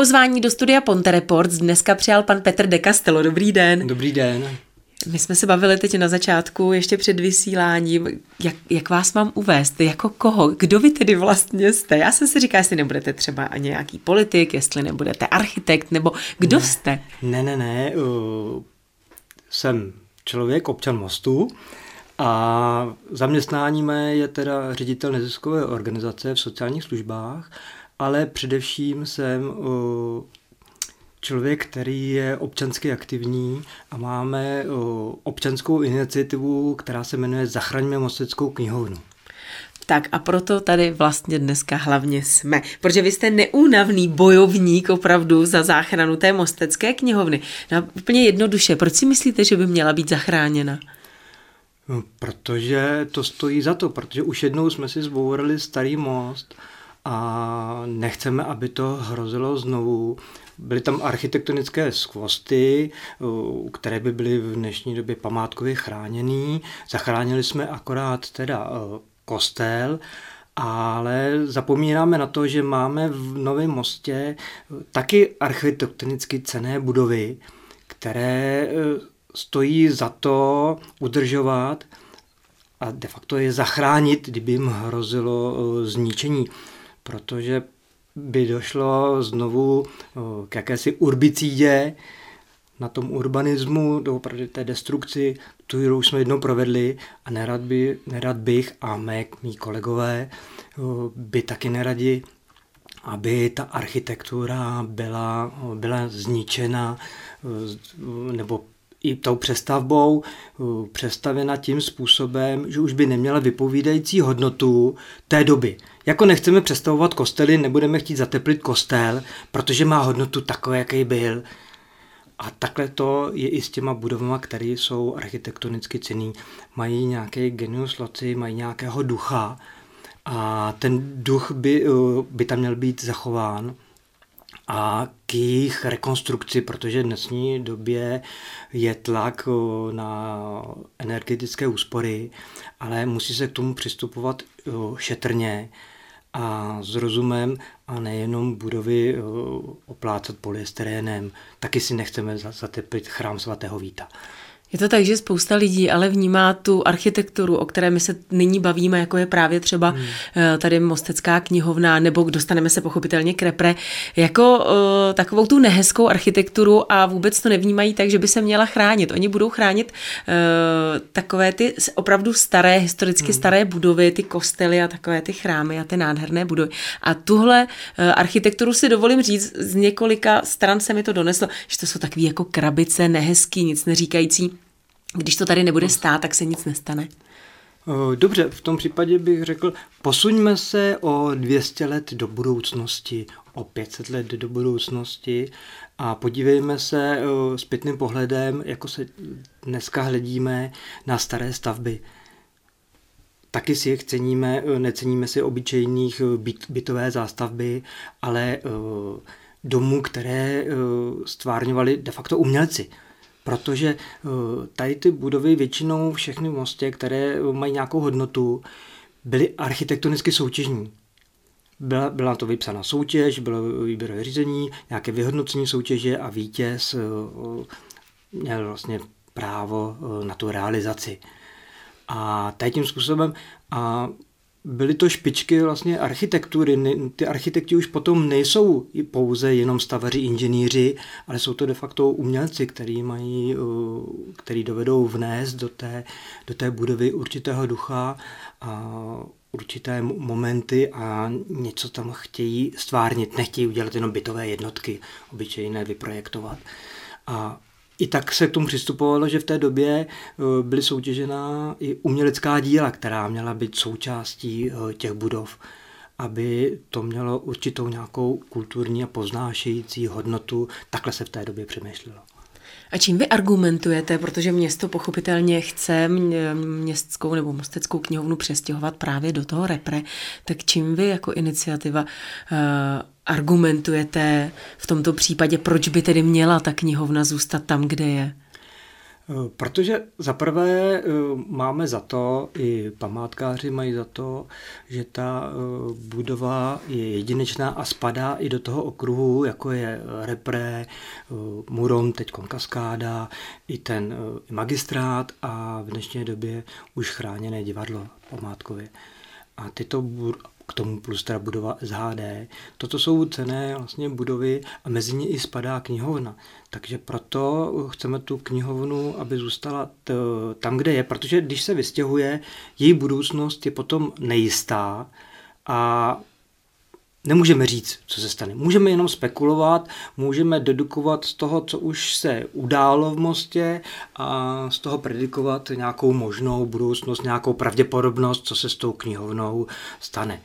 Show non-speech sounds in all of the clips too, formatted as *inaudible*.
Pozvání do studia Ponte Reports dneska přijal pan Petr de Castello. Dobrý den. Dobrý den. My jsme se bavili teď na začátku, ještě před vysíláním, jak, jak vás mám uvést, jako koho, kdo vy tedy vlastně jste. Já jsem si říkal, jestli nebudete třeba nějaký politik, jestli nebudete architekt, nebo kdo ne, jste? Ne, ne, ne, uh, jsem člověk, občan Mostu a zaměstnání mé je teda ředitel neziskové organizace v sociálních službách, ale především jsem uh, člověk, který je občansky aktivní a máme občanskou iniciativu, která se jmenuje Zachraňme Mosteckou knihovnu. Tak a proto tady vlastně dneska hlavně jsme, protože vy jste neúnavný bojovník opravdu za záchranu té mostecké knihovny. No, úplně jednoduše, proč si myslíte, že by měla být zachráněna? No, protože to stojí za to, protože už jednou jsme si zbourali starý most a nechceme, aby to hrozilo znovu. Byly tam architektonické skvosty, které by byly v dnešní době památkově chráněný. Zachránili jsme akorát teda kostel, ale zapomínáme na to, že máme v Novém mostě taky architektonicky cené budovy, které stojí za to udržovat a de facto je zachránit, kdyby jim hrozilo zničení, protože by došlo znovu k jakési urbicídě, na tom urbanismu, opravdu té destrukci, kterou jsme jednou provedli a nerad, by, nerad bych a mé, mý kolegové by taky neradi, aby ta architektura byla, byla zničena nebo i tou přestavbou přestavěna tím způsobem, že už by neměla vypovídající hodnotu té doby. Jako nechceme přestavovat kostely, nebudeme chtít zateplit kostel, protože má hodnotu takové, jaký byl. A takhle to je i s těma budovama, které jsou architektonicky cený. Mají nějaký genius loci, mají nějakého ducha a ten duch by, by tam měl být zachován a k jejich rekonstrukci, protože v dnesní době je tlak na energetické úspory, ale musí se k tomu přistupovat šetrně a s rozumem a nejenom budovy oplácat polyestyrénem. Taky si nechceme zateplit chrám svatého Víta. Je to tak, že spousta lidí ale vnímá tu architekturu, o které my se nyní bavíme, jako je právě třeba hmm. Eh, tady Mostecká knihovna, nebo dostaneme se pochopitelně k repre, jako uh, takovou tu nehezkou architekturu a vůbec to nevnímají tak, že by se měla chránit. Oni budou chránit uh, takové ty opravdu staré, historicky hmm. staré budovy, ty kostely a takové ty chrámy a ty nádherné budovy. A tuhle uh, architekturu si dovolím říct, z několika stran se mi to doneslo, že to jsou takové jako krabice, nehezký, nic neříkající když to tady nebude stát, tak se nic nestane. Dobře, v tom případě bych řekl, posuňme se o 200 let do budoucnosti, o 500 let do budoucnosti a podívejme se zpětným pohledem, jako se dneska hledíme na staré stavby. Taky si je ceníme, neceníme si obyčejných byt, bytové zástavby, ale domů, které stvárňovali de facto umělci protože eh, tady ty budovy většinou všechny v Mostě, které mají nějakou hodnotu, byly architektonicky soutěžní. Byla, byla to vypsána soutěž, bylo výběrové řízení, nějaké vyhodnocení soutěže a vítěz eh, měl vlastně právo eh, na tu realizaci. A tady tím způsobem a byly to špičky vlastně architektury. Ty architekti už potom nejsou pouze jenom stavaři, inženýři, ale jsou to de facto umělci, který, mají, který dovedou vnést do té, do té budovy určitého ducha a určité momenty a něco tam chtějí stvárnit. Nechtějí udělat jenom bytové jednotky, obyčejné vyprojektovat. A i tak se k tomu přistupovalo, že v té době eh, byly soutěžená i umělecká díla, která měla být součástí eh, těch budov, aby to mělo určitou nějakou kulturní a poznášející hodnotu. Takhle se v té době přemýšlelo. A čím vy argumentujete, protože město pochopitelně chce městskou nebo mosteckou knihovnu přestěhovat právě do toho repre, tak čím vy jako iniciativa uh, argumentujete v tomto případě, proč by tedy měla ta knihovna zůstat tam, kde je? Protože zaprvé máme za to, i památkáři mají za to, že ta budova je jedinečná a spadá i do toho okruhu, jako je Repre, Murom, teď Kaskáda, i ten magistrát a v dnešní době už chráněné divadlo památkově. A tyto k tomu plus teda budova SHD. Toto jsou cené vlastně budovy a mezi ně i spadá knihovna. Takže proto chceme tu knihovnu, aby zůstala t- tam, kde je, protože když se vystěhuje, její budoucnost je potom nejistá a Nemůžeme říct, co se stane. Můžeme jenom spekulovat, můžeme dedukovat z toho, co už se událo v Mostě a z toho predikovat nějakou možnou budoucnost, nějakou pravděpodobnost, co se s tou knihovnou stane.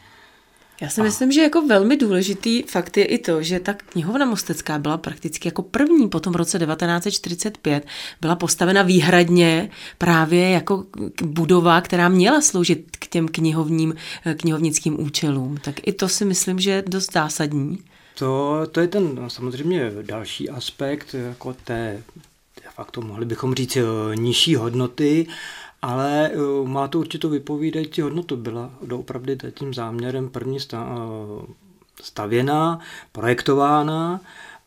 Já si a... myslím, že jako velmi důležitý fakt je i to, že ta knihovna Mostecká byla prakticky jako první po tom roce 1945, byla postavena výhradně právě jako budova, která měla sloužit k těm knihovním, knihovnickým účelům. Tak i to si myslím, že je dost zásadní. To, to je ten no, samozřejmě další aspekt jako té, de facto mohli bychom říct, eh, nižší hodnoty, ale uh, má to určitou vypovídající hodnotu. Byla doopravdy tím záměrem první uh, stavěná, projektována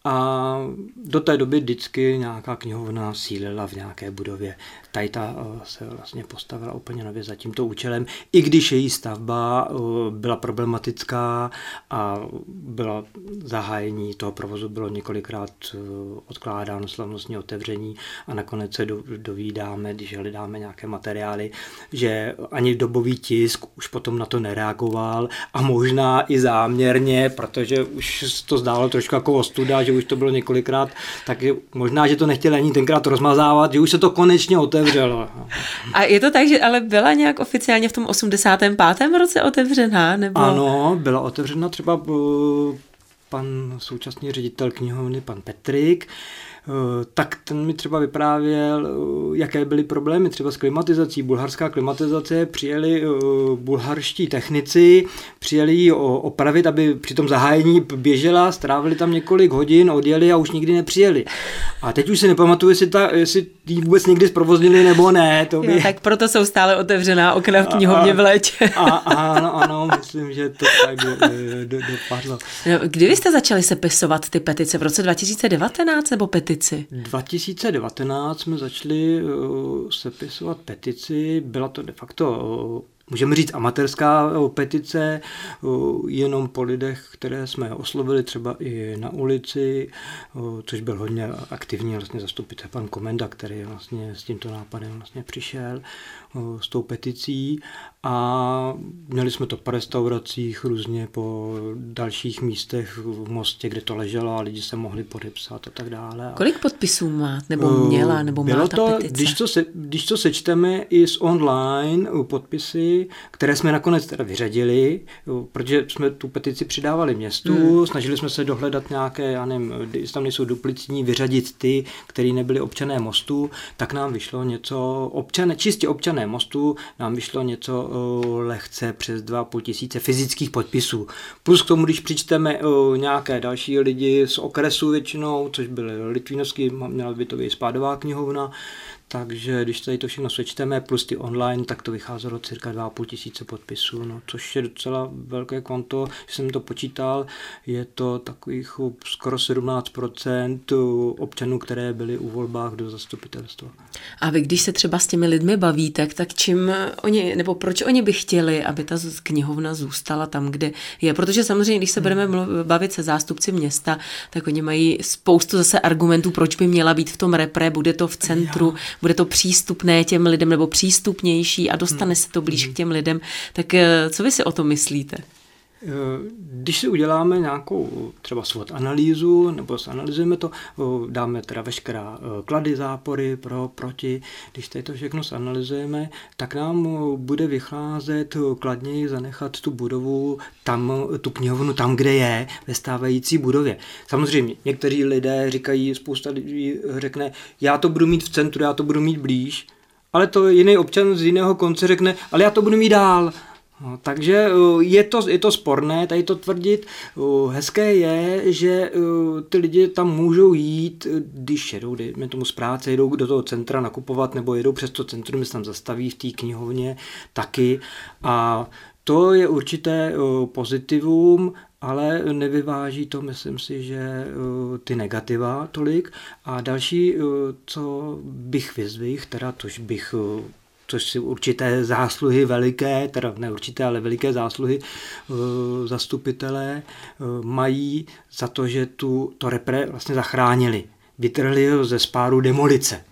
a do té doby vždycky nějaká knihovna sílila v nějaké budově. Tady ta eh, se vlastně postavila úplně nově za tímto účelem, i když její stavba eh, byla problematická a byla zahájení toho provozu bylo několikrát eh, odkládáno slavnostní otevření a nakonec se dovídáme, když hledáme nějaké materiály, že ani dobový tisk už potom na to nereagoval a možná i záměrně, protože už to zdálo trošku jako ostuda, že už to bylo několikrát, tak možná, že to nechtěli ani tenkrát rozmazávat, že už se to konečně otevřelo. A je to tak, že ale byla nějak oficiálně v tom 85. roce otevřená? Nebo... Ano, byla otevřena třeba eh, pan současný ředitel knihovny, pan Petrik, tak ten mi třeba vyprávěl, eh, jaké byly problémy třeba s klimatizací. Bulharská klimatizace, přijeli eh, bulharští technici, přijeli ji opravit, aby při tom zahájení běžela, strávili tam několik hodin, odjeli a už nikdy nepřijeli. A teď už si nepamatuju, jestli, ta, jestli ji vůbec někdy zprovoznili nebo ne. To by... jo, tak proto jsou stále otevřená okna v knihovně v létě. A, a, ano, ano, myslím, že to tak do, do, dopadlo. No, kdy vy jste začali sepisovat ty petice? V roce 2019 nebo petice? Petici? 2019 jsme začali uh, sepisovat petici, byla to de facto uh, můžeme říct amatérská petice, jenom po lidech, které jsme oslovili třeba i na ulici, což byl hodně aktivní vlastně zastupitel pan Komenda, který vlastně s tímto nápadem vlastně přišel s tou peticí a měli jsme to po restauracích, různě po dalších místech v Mostě, kde to leželo a lidi se mohli podepsat a tak dále. Kolik podpisů má, nebo měla, nebo Bylo má ta to, petice? Když to, se, když to sečteme i z online podpisy, které jsme nakonec teda vyřadili, protože jsme tu petici přidávali městu, hmm. snažili jsme se dohledat nějaké, já nevím, jestli tam nejsou duplicní, vyřadit ty, které nebyly občané mostu, tak nám vyšlo něco, občané, čistě občané mostu, nám vyšlo něco lehce přes 2,5 tisíce fyzických podpisů. Plus k tomu, když přičteme nějaké další lidi z okresu většinou, což byly Litvínovský, měla by to být spádová knihovna, takže když tady to všechno sečteme plus ty online, tak to vycházelo cirka 2,5 tisíce podpisů, no, což je docela velké konto. Když jsem to počítal, je to takových skoro 17% občanů, které byly u volbách do zastupitelstva. A vy, když se třeba s těmi lidmi bavíte, tak čím oni, nebo proč oni by chtěli, aby ta knihovna zůstala tam, kde je? Protože samozřejmě, když se budeme bavit se zástupci města, tak oni mají spoustu zase argumentů, proč by měla být v tom repre, bude to v centru, Já bude to přístupné těm lidem nebo přístupnější a dostane se to blíž k těm lidem. Tak eh, co vy si o tom myslíte? Eh, když si uděláme nějakou třeba SWOT analýzu, nebo analyzujeme to, eh, dáme teda veškerá klady, zápory, pro, proti, když tady to všechno zanalizujeme, tak nám bude vycházet kladněji zanechat tu budovu tam, tu knihovnu tam, kde je, ve stávající budově. Samozřejmě, někteří lidé říkají, spousta lidí řekne, já to budu mít v centru, já to budu mít blíž, ale to jiný občan z jiného konce řekne, ale já to budu mít dál. No, takže je to, je to sporné tady to tvrdit. Hezké je, že ty lidi tam můžou jít, když jedou, dejme tomu z práce, jedou do toho centra nakupovat nebo jedou přes to centrum, se tam zastaví v té knihovně taky. A to je určité pozitivum, ale nevyváží to, myslím si, že ty negativa tolik. A další, co bych vyzvihl, teda tož bych což si určité zásluhy veliké, teda ne určité, ale veliké zásluhy zastupitelé mají za to, že tu, to repre vlastně zachránili. Vytrhli ho ze spáru demolice.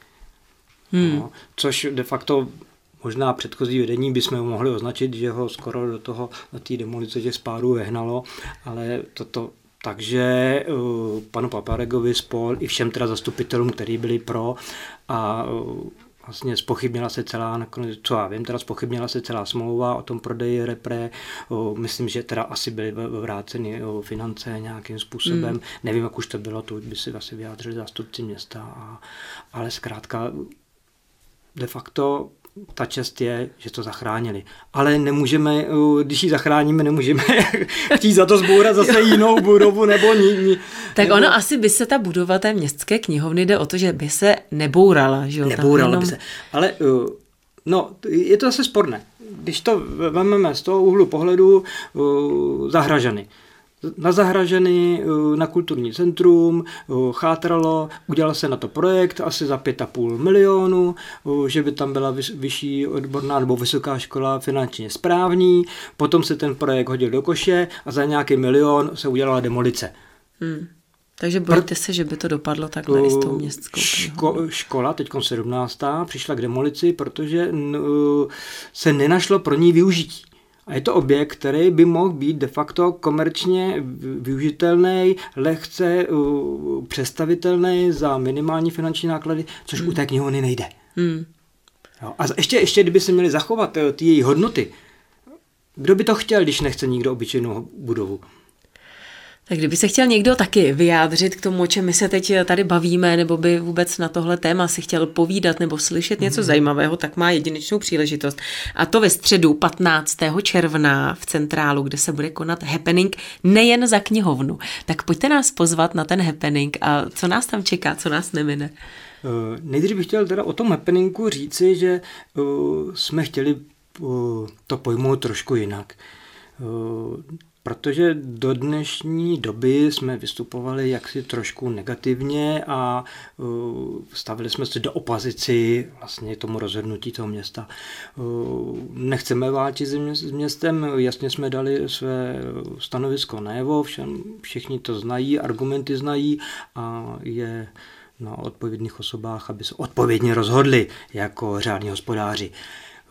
Hmm. No, což de facto Možná předchozí vedení bychom mohli označit, že ho skoro do toho, do té demolice těch spádů vehnalo, ale toto takže uh, panu Paparegovi spol i všem teda zastupitelům, kteří byli pro a uh, vlastně spochybnila se celá, nakonec, co já vím, teda spochybnila se celá smlouva o tom prodeji repre, o, myslím, že teda asi byly vráceny o, finance nějakým způsobem, mm. nevím, jak už to bylo, to by si asi vyjádřili zástupci města, a, ale zkrátka de facto ta čest je, že to zachránili. Ale nemůžeme, když ji zachráníme, nemůžeme *laughs* chtít za to zbourat zase jinou budovu nebo ní, ní, Tak nebo... ono asi by se ta budova té městské knihovny jde o to, že by se nebourala. Že jo? Nebourala jenom... by se. Ale no, je to zase sporné. Když to vezmeme z toho úhlu pohledu zahražany na Zahraženy, eh, na kulturní centrum, eh, chátralo, udělal se na to projekt asi za 5,5 milionu, eh, že by tam byla vyšší odborná nebo vysoká škola finančně správní, potom se ten projekt hodil do koše a za nějaký milion se udělala demolice. Hmm. Takže bojíte se, že by to dopadlo takhle i s tou městskou ško, Škola, teď 17. přišla k demolici, protože se nenašlo pro ní využití. A je to objekt, který by mohl být de facto komerčně využitelný, lehce uh, přestavitelný za minimální finanční náklady, což hmm. u té knihovny nejde. Hmm. Jo, a ještě, ještě, kdyby se měli zachovat uh, ty její hodnoty, kdo by to chtěl, když nechce nikdo obyčejnou budovu? Tak kdyby se chtěl někdo taky vyjádřit k tomu, o čem my se teď tady bavíme, nebo by vůbec na tohle téma si chtěl povídat nebo slyšet něco mm. zajímavého, tak má jedinečnou příležitost. A to ve středu 15. června v centrálu, kde se bude konat happening nejen za knihovnu. Tak pojďte nás pozvat na ten happening a co nás tam čeká, co nás nemine. Uh, nejdřív bych chtěl teda o tom happeningu říci, že uh, jsme chtěli uh, to pojmout trošku jinak. Protože do dnešní doby jsme vystupovali jaksi trošku negativně a uh, stavili jsme se do opozici vlastně tomu rozhodnutí toho města. Uh, nechceme válčit s městem, jasně jsme dali své stanovisko najevo, všem, všichni to znají, argumenty znají a je na odpovědných osobách, aby se odpovědně rozhodli jako řádní hospodáři.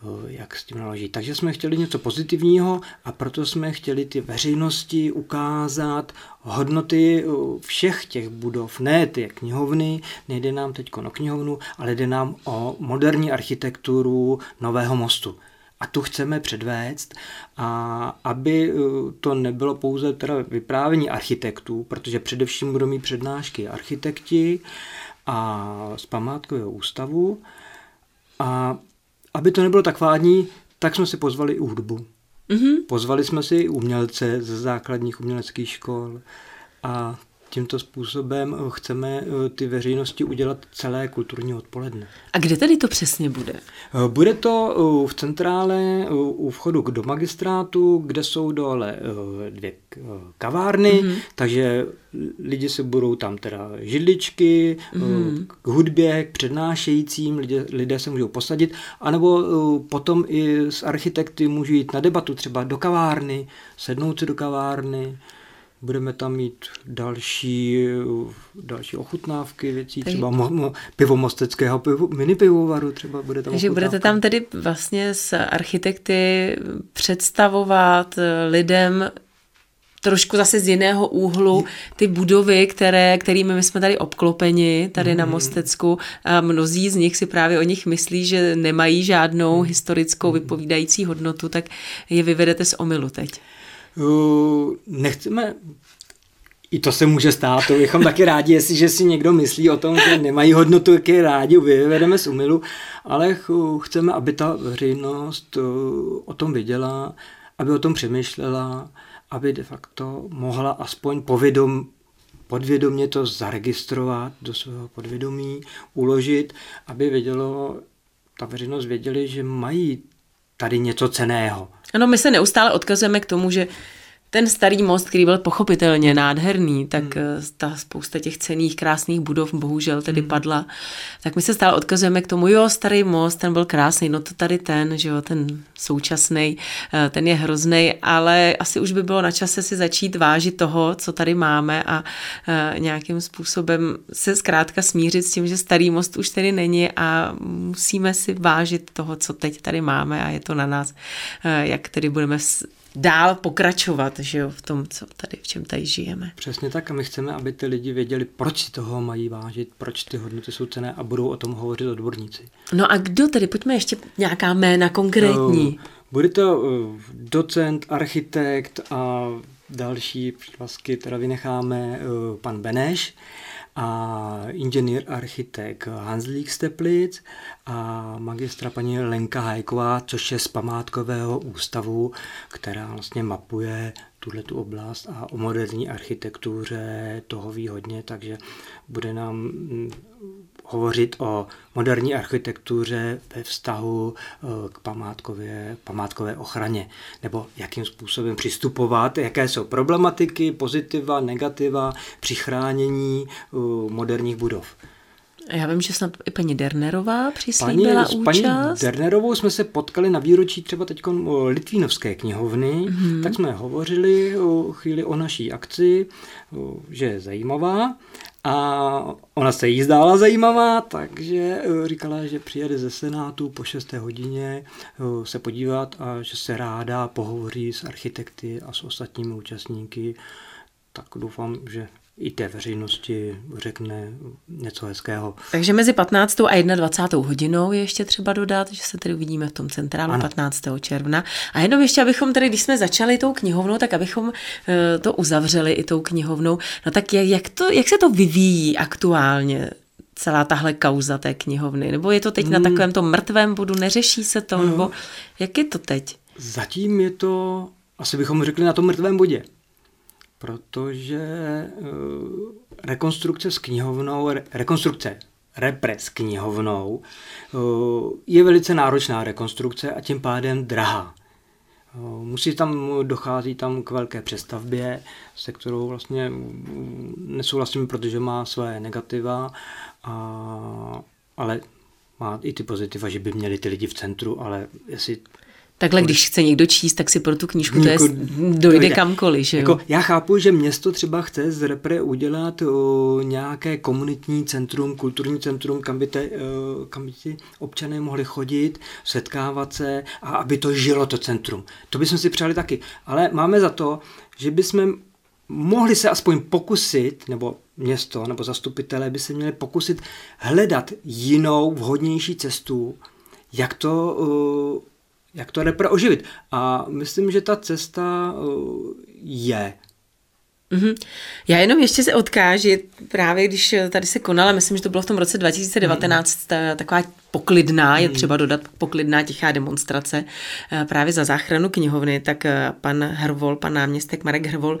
Uh, jak s tím naložit. Takže jsme chtěli něco pozitivního a proto jsme chtěli ty veřejnosti ukázat hodnoty všech těch budov, ne ty knihovny, nejde nám teď o knihovnu, ale jde nám o moderní architekturu Nového mostu. A tu chceme předvést, a aby to nebylo pouze teda vyprávění architektů, protože především budou mít přednášky architekti a z památkového ústavu. A aby to nebylo tak vádní, tak jsme si pozvali i hudbu. Mm-hmm. Pozvali jsme si umělce ze základních uměleckých škol a tímto způsobem chceme eh, ty veřejnosti udělat celé kulturní odpoledne. A kde tedy to přesně bude? Eh, bude to eh, v centrále u vchodu do magistrátu, kde jsou dole dvě kavárny, mm-hmm. takže lidi se budou tam teda židličky, mm-hmm. k hudbě, k přednášejícím, lidé, lidé se můžou posadit, anebo potom i s architekty můžou jít na debatu třeba do kavárny, sednout si do kavárny, Budeme tam mít další, další ochutnávky věcí, Takže... třeba mo, mo, pivo mosteckého pivo, mini pivovaru třeba bude tam Takže budete tam tedy vlastně s architekty představovat lidem trošku zase z jiného úhlu ty budovy, které, kterými my jsme tady obklopeni, tady mm. na Mostecku a mnozí z nich si právě o nich myslí, že nemají žádnou historickou vypovídající hodnotu, tak je vyvedete z omylu teď. Uh, nechceme i to se může stát, to bychom taky rádi, jestliže si někdo myslí o tom, že nemají hodnotu, jak je rádi, vyvedeme z umilu, ale chceme, aby ta veřejnost uh, o tom věděla aby o tom přemýšlela, aby de facto mohla aspoň povědom, podvědomě to zaregistrovat do svého podvědomí, uložit, aby vědělo, ta veřejnost věděli, že mají tady něco ceného. Ano, my se neustále odkazujeme k tomu, že ten starý most, který byl pochopitelně nádherný, tak hmm. Eh, ta spousta těch cených, krásných budov bohužel tedy hmm. padla. Tak my se stále odkazujeme k tomu, jo, starý most, ten byl krásný, no to tady ten, že jo, ten současný, eh, ten je hrozný, ale asi už by bylo na čase si začít vážit toho, co tady máme a eh, nějakým způsobem se zkrátka smířit s tím, že starý most už tady není a musíme si vážit toho, co teď tady máme a je to na nás, jak tedy budeme dál pokračovat že jo, v tom, co tady, v čem tady žijeme. Přesně tak a my chceme, aby ty lidi věděli, proč si toho mají vážit, proč ty hodnoty jsou cené a budou o tom hovořit odborníci. No a kdo tedy? Pojďme ještě nějaká jména konkrétní. Uh, bude to uh, docent, architekt a další přívlastky teda vynecháme uh, pan Beneš a inženýr architekt Hanslík Steplic a magistra paní Lenka Hajková, což je z památkového ústavu, která vlastně mapuje tuhle tu oblast a o moderní architektuře toho ví hodně, takže bude nám hovořit o moderní architektuře ve vztahu eh, k památkově, památkové ochraně, nebo jakým způsobem přistupovat, jaké jsou problematiky, pozitiva, negativa při chránění eh, moderních budov. Já vím, že snad i paní Dernerová přislíbila paní, účast. Paní Dernerovou jsme se potkali na výročí třeba teď Litvínovské knihovny, mm-hmm. tak jsme hovořili o chvíli o naší akci, že je zajímavá a ona se jí zdála zajímavá, takže eh, říkala, že přijede ze Senátu po 6. hodině eh, se podívat a že se ráda pohovoří s architekty a s ostatními účastníky. Tak doufám, že i té veřejnosti řekne něco hezkého. Takže mezi 15. a 21. hodinou je ještě třeba dodat, že se tedy uvidíme v tom centrálu ano. 15. června. A jenom ještě, abychom tedy, když jsme začali tou knihovnou, tak abychom eh, to uzavřeli i tou knihovnou. No tak jak, to, jak se to vyvíjí aktuálně? celá tahle kauza té knihovny? Nebo je to teď hmm. na takovém tom mrtvém bodu, neřeší se to? Hmm. Nebo jak je to teď? Zatím je to, asi bychom řekli, na tom mrtvém bodě protože eh, rekonstrukce s knihovnou, rekonstrukce repre s knihovnou eh, je velice náročná rekonstrukce a tím pádem drahá. Eh, musí tam dochází tam k velké přestavbě, se kterou vlastně mm, nesouhlasím, protože má své negativa, a, ale má i ty pozitiva, že by měli ty lidi v centru, ale jestli Takhle, když chce někdo číst, tak si pro tu knížku to je, jako dojde, dojde kamkoliv. Že jo? Jako, já chápu, že město třeba chce z Repre udělat o, nějaké komunitní centrum, kulturní centrum, kam by, te, o, kam by ti občané mohli chodit, setkávat se a aby to žilo to centrum. To bychom si přáli taky. Ale máme za to, že bychom mohli se aspoň pokusit, nebo město, nebo zastupitelé by se měli pokusit hledat jinou, vhodnější cestu, jak to o, jak to repre oživit. A myslím, že ta cesta uh, je. Mm-hmm. Já jenom ještě se odkážu, právě když tady se konala, myslím, že to bylo v tom roce 2019, mm. taková poklidná, je mm. třeba dodat poklidná tichá demonstrace eh, právě za záchranu knihovny, tak eh, pan Hrvol, pan náměstek Marek Hrvol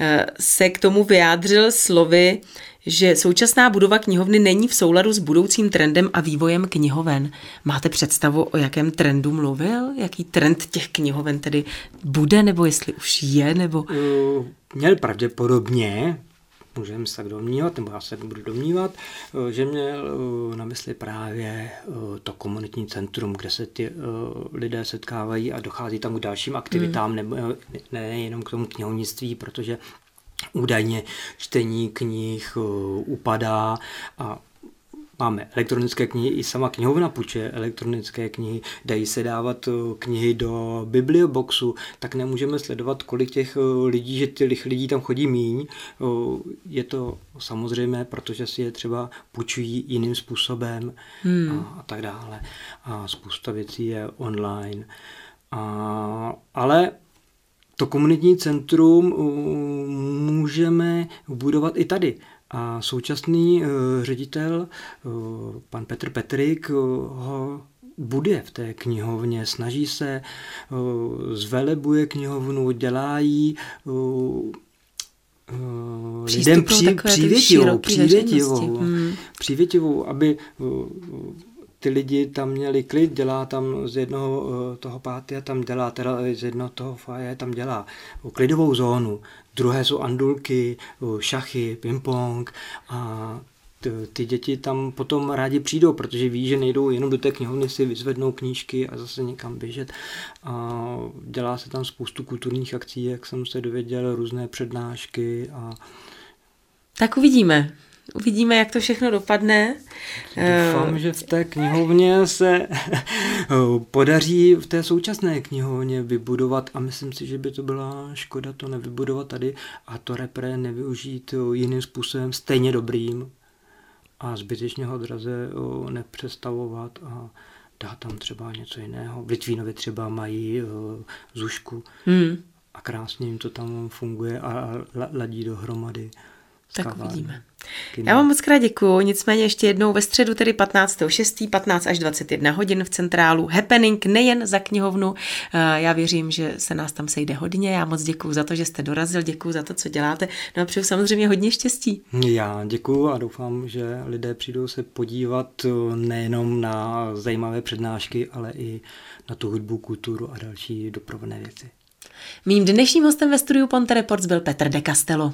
eh, se k tomu vyjádřil slovy, že současná budova knihovny není v souladu s budoucím trendem a vývojem knihoven. Máte představu, o jakém trendu mluvil? Jaký trend těch knihoven tedy bude, nebo jestli už je, nebo... Měl pravděpodobně, můžeme se tak domnívat, nebo já se budu domnívat, že měl na mysli právě to komunitní centrum, kde se ty lidé setkávají a dochází tam k dalším aktivitám, hmm. nebo ne jenom k tomu knihovnictví, protože údajně čtení knih uh, upadá a Máme elektronické knihy, i sama knihovna půjče elektronické knihy, dají se dávat uh, knihy do biblioboxu, tak nemůžeme sledovat, kolik těch uh, lidí, že těch lidí tam chodí míň. Je to samozřejmé, protože si je třeba půjčují jiným způsobem hmm. a, a tak dále. A spousta věcí je online. A, ale to komunitní centrum uh, můžeme budovat i tady. A současný uh, ředitel, uh, pan Petr Petrik, ho bude v té knihovně, snaží se, zvelebuje knihovnu, dělá jí lidem přívětivou, přívětivou, hmm. přívětivou, aby ty lidi tam měli klid, dělá tam z jednoho toho pátia, tam dělá, teda z jednoho toho faje, tam dělá klidovou zónu, druhé jsou andulky, šachy, ping-pong a ty děti tam potom rádi přijdou, protože ví, že nejdou jenom do té knihovny si vyzvednou knížky a zase někam běžet. A dělá se tam spoustu kulturních akcí, jak jsem se dověděl, různé přednášky. A... Tak uvidíme. Uvidíme, jak to všechno dopadne. Doufám, že v té knihovně se *laughs* podaří v té současné knihovně vybudovat a myslím si, že by to byla škoda to nevybudovat tady a to repre nevyužít jiným způsobem stejně dobrým a zbytečně ho draze nepřestavovat a dát tam třeba něco jiného. V Litvínově třeba mají zušku hmm. a krásně jim to tam funguje a ladí dohromady. Tak uvidíme. Kino. Já vám moc krát děkuju, nicméně ještě jednou ve středu, tedy 15.6. 15 až 21 hodin v centrálu Happening, nejen za knihovnu. Eh, já věřím, že se nás tam sejde hodně. Já moc děkuju za to, že jste dorazil, děkuju za to, co děláte. No a přeju samozřejmě hodně štěstí. Já děkuju a doufám, že lidé přijdou se podívat eh, nejenom na zajímavé přednášky, ale i na tu hudbu, kulturu a další doprovodné věci. Mým dnešním hostem ve studiu Ponte Reports byl Petr de Castello.